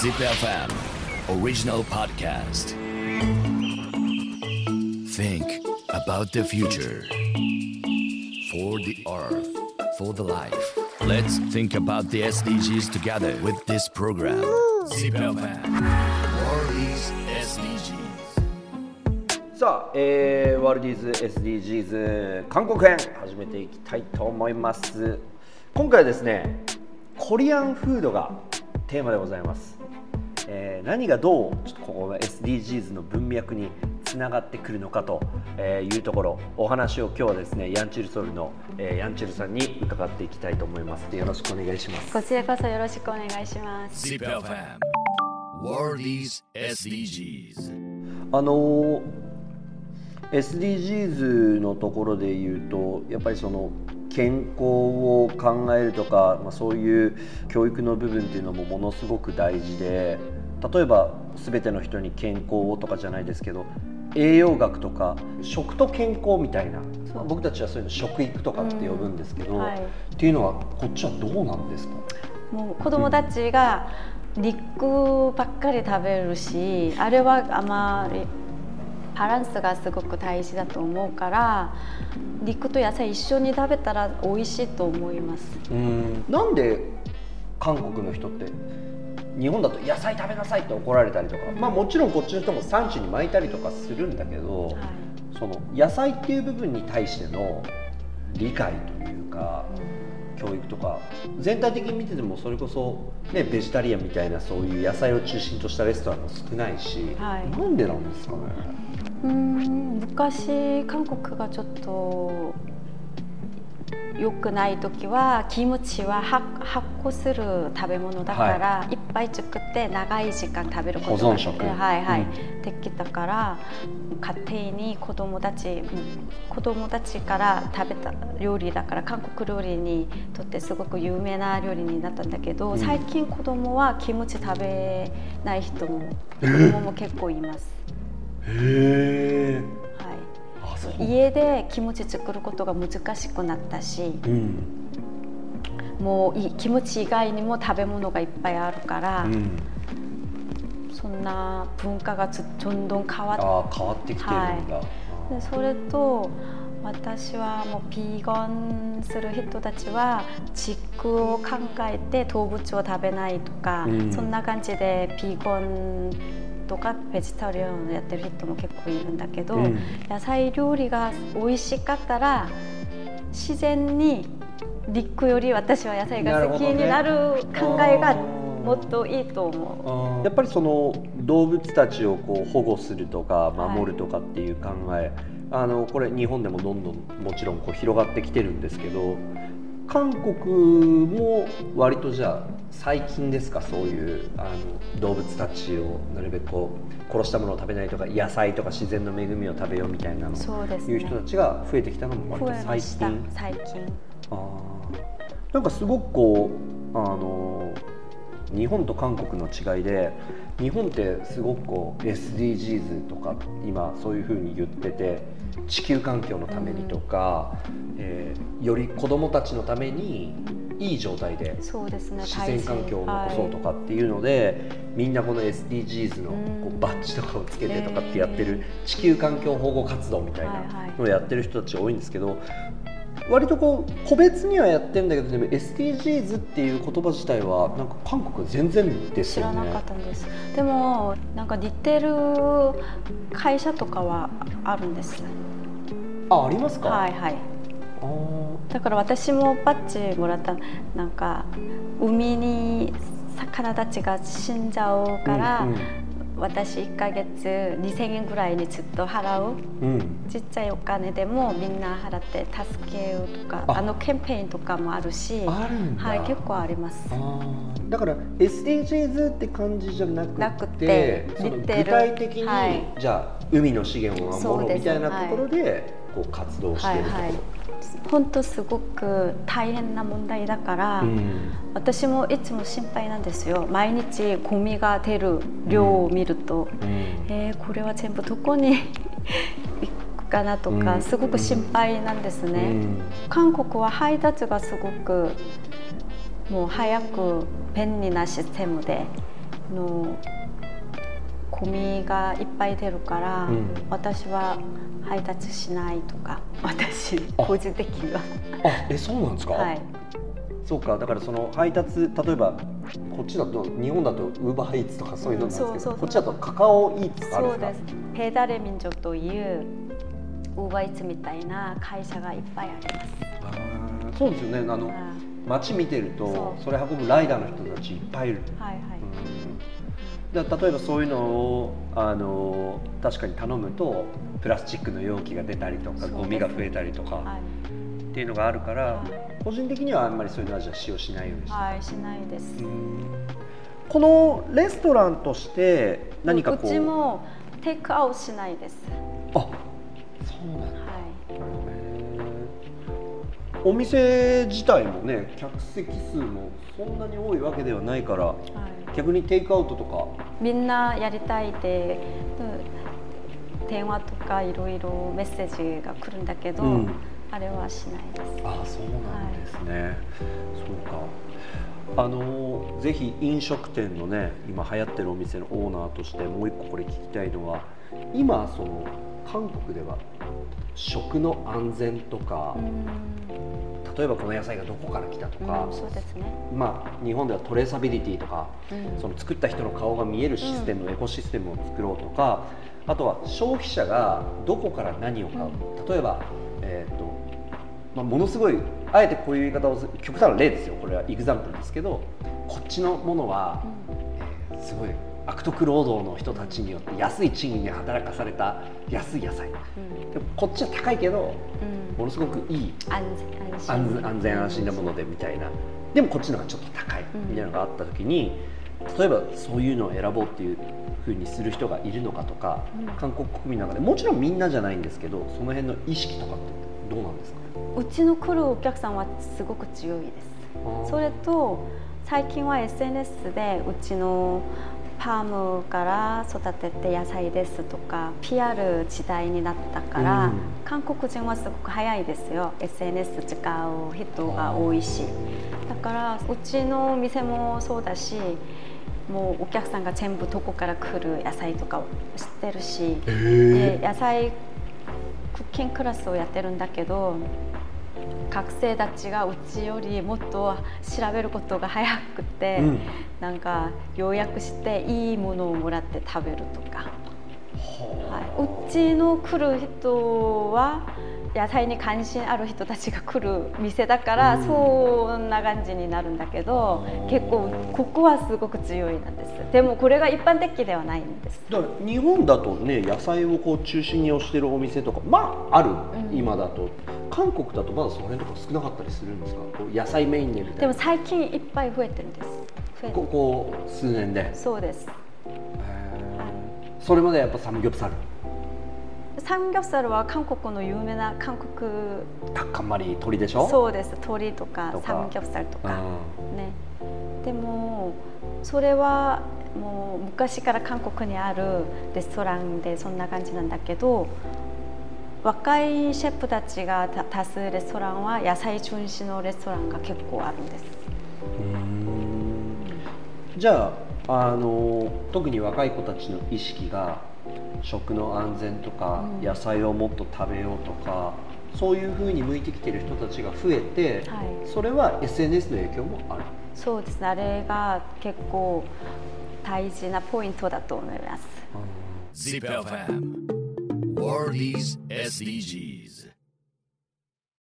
ZipFM Original Podcast Think about the future For the earth For the life Let's think about the SDGs together with this program ZipFM World is SDGs さあ、えー、ワールディーズ SDGs 韓国編始めていきたいと思います今回はですねコリアンフードがテーマでございます、えー何がどうちょっとここの SDGs の文脈につながってくるのかとえーいうところお話を今日はですねヤンチュルソウルの、えーヤンチュルさんに伺っていきたいと思います。よろしくお願いします。こちらこそよろしくお願いします。ZipFM World is SDGs あのー SDGs のところで言うとやっぱりその健康を考えるとか、まあ、そういう教育の部分っていうのもものすごく大事で例えば全ての人に健康をとかじゃないですけど栄養学とか食と健康みたいな、まあ僕たちはそういうの食育とかって呼ぶんですけど、うんはい。っていうのはこっちはどうなんですか？もう子供たちが肉ばっかり食べるし、あれはあまりバランスがすごく大事だと思うから、肉と野菜一緒に食べたら美味しいと思います。うん。なんで韓国の人って日本だと野菜食べなさいって怒られたりとか、まあもちろんこっちの人も産地に巻いたりとかするんだけど、はい。その野菜っていう部分に対しての理解というか教育とか全体的に見ててもそれこそ、ね、ベジタリアンみたいなそういう野菜を中心としたレストランも少ないし、はい。なんでなんですかね。うん昔韓国がちょっと良くない時はキムチは発発酵する食べ物だから、い、っぱい作って長い時間食べることが保存食。はいはい、うできたから家庭に子供たち子供たちから食べた料理だから韓国料理にとってすごく有名な料理になったんだけど、うん。最近子供はキムチ食べない人も子供も結構います。へえはいあそう家でキムチ作ることが難しくなったしうん。もういキムチ以外にも食べ物がいっぱいあるから、うん。そんな文化がつどんどん変わっ変わってきてるんだ、でそれと私はもうビーガンする人たちは地区を考えて動物を食べないとか、うん。そんな感じでビーガンとかベジタリアンをやってる人も結構いるんだけど、うん。野菜料理が美味しかったら自然に肉より私は野菜が好きになる考えがもっといいと思う。やっぱりその動物たちをこう保護するとか守るとかっていう考え、あのこれ日本でもどんどんもちろんこう広がってきてるんですけど韓国も割とじゃあ最近ですかそういうあの動物たちをなるべくこう殺したものを食べないとか野菜とか自然の恵みを食べようみたいなのそうですねいう人たちが増えてきたのも割増と最近。最近。あーなんかすごくこうあの日本と韓国の違いで日本ってすごくこう SDGs とか今そういうふうに言ってて地球環境のためにとか、えーより子どもたちのためにいい状態で。自然環境を残そうとかっていうので、みんなこの SDGs のこううんバッジとかをつけてとかってやってる地球環境保護活動みたいなのをやってる人たち多いんですけど割とこう個別にはやってるんだけどでも SDGs っていう言葉自体はなんか韓国は全然ですよね知らなかったんです。でもなんか似てる会社とかはあるんです。あありますか、はいはい。だから私もバッジもらったなんか海に魚たちが死んじゃうから、うん私1ヶ月2000円ぐらいにずっと払ううん。うんちっちゃいお金でもみんな払って助けようとかあ。あのキャンペーンとかもあるしはい結構あります。だから SDGs って感じじゃなくてなくて具体的に、はい。じゃあ海の資源を守ろそうみたいなところでこう活動しているところ、はいはい。本当すごく大変な問題だから、うん。私もいつも心配なんですよ。毎日ゴミが出る量を見ると、うん。えーこれは全部どこに 行くかなとか、うん。すごく心配なんですね、うん。韓国は配達がすごくもう早く便利なシステムでのゴミがいっぱい出るから、うん。私は配達しないとか私あ。個人的には。あえそうなんですか、はい。そうかだからその配達例えばこっちだと日本だとウーバーイーツとかそういうのなんですけど、そうそうそう。こっちだとカカオイーツとかあるんでそうです。すペダレ民族というウーバーイーツみたいな会社がいっぱいあります。そうですよね。あのあ街見てるとそれ運ぶライダーの人たちいっぱいいる、はいはい、例えばそういうのをあの確かに頼むとプラスチックの容器が出たりとかそうですゴミが増えたりとかはいっていうのがあるから、はい個人的にはあんまりそういうのはじゃあ使用しないようにしてはい、しないです。このレストランとして何かこううちもテイクアウトしないです。あそうなんだはへーお店自体もね客席数もそんなに多いわけではないからい。はい。逆にテイクアウトとかみんなやりたいで、うん電話とかいろいろメッセージが来るんだけど、うん。あれはしないです。あそうなんですね、そうか。あのぜひ飲食店のね今流行ってるお店のオーナーとしてもう一個これ聞きたいのは今その韓国では食の安全とか、うん、例えばこの野菜がどこから来たとか、うんそうですね。まあ日本ではトレーサビリティとかうん。その作った人の顔が見えるシステム、エコシステムを作ろうとかあとは消費者がどこから何を買う、例えば、えーとまあ、ものすごいあえてこういう言い方をする極端な例ですよ。これはイグザンプルですけどこっちのものは、えーすごい悪徳労働の人たちによって安い賃金で働かされた安い野菜。うん。でもこっちは高いけどうん。ものすごくいい安安心。安安全安心なものでみたいな。でもこっちの方がちょっと高いみたいなのがあった時に例えばそういうのを選ぼうっていうふうにする人がいるのかとか、うん。韓国国民の中でもちろんみんなじゃないんですけどその辺の意識とかってどうなんですか？うちの来るお客さんはすごく強いです。それと最近は SNS でうちのパームから育てて野菜ですとか PR 時代になったから、うん。韓国人はすごく早いですよ。SNS 使う人が多いし。だからうちの店もそうだしもうお客さんが全部どこから来る野菜とかを知ってるし、で野菜クッキングクラスをやってるんだけど学生たちがうちよりもっと調べることが早くて、うんなんか要約していいものをもらって食べるとか、はい、うちの来る人は野菜に関心ある人たちが来る店だから、うん。そんな感じになるんだけど結構ここはすごく強いなんです。でもこれが一般的ではないんです。だから日本だとね野菜をこう中心に推してるお店とかまあある、うん。今だと。韓国だとまだその辺とか少なかったりするんですか？こう野菜メインでみたいな。でも最近いっぱい増えてるんです。ここ数年で。そうです。それまでやっぱサムギョプサルサムギョプサルは韓国の有名な韓国タッカンマリ鶏でしょそうです。鶏とかサムギョプサルとか。うん。ね。でもそれはもう昔から韓国にあるレストランでそんな感じなんだけど若いシェフたちがた多数レストランは野菜中心のレストランが結構あるんです。じゃああの特に若い子たちの意識が食の安全とか、うん。野菜をもっと食べようとかそういうふうに向いてきてる人たちが増えて、はい。それは SNS の影響もある。そうです。ねあれが結構大事なポイントだと思います。ZIPFM World is SDGs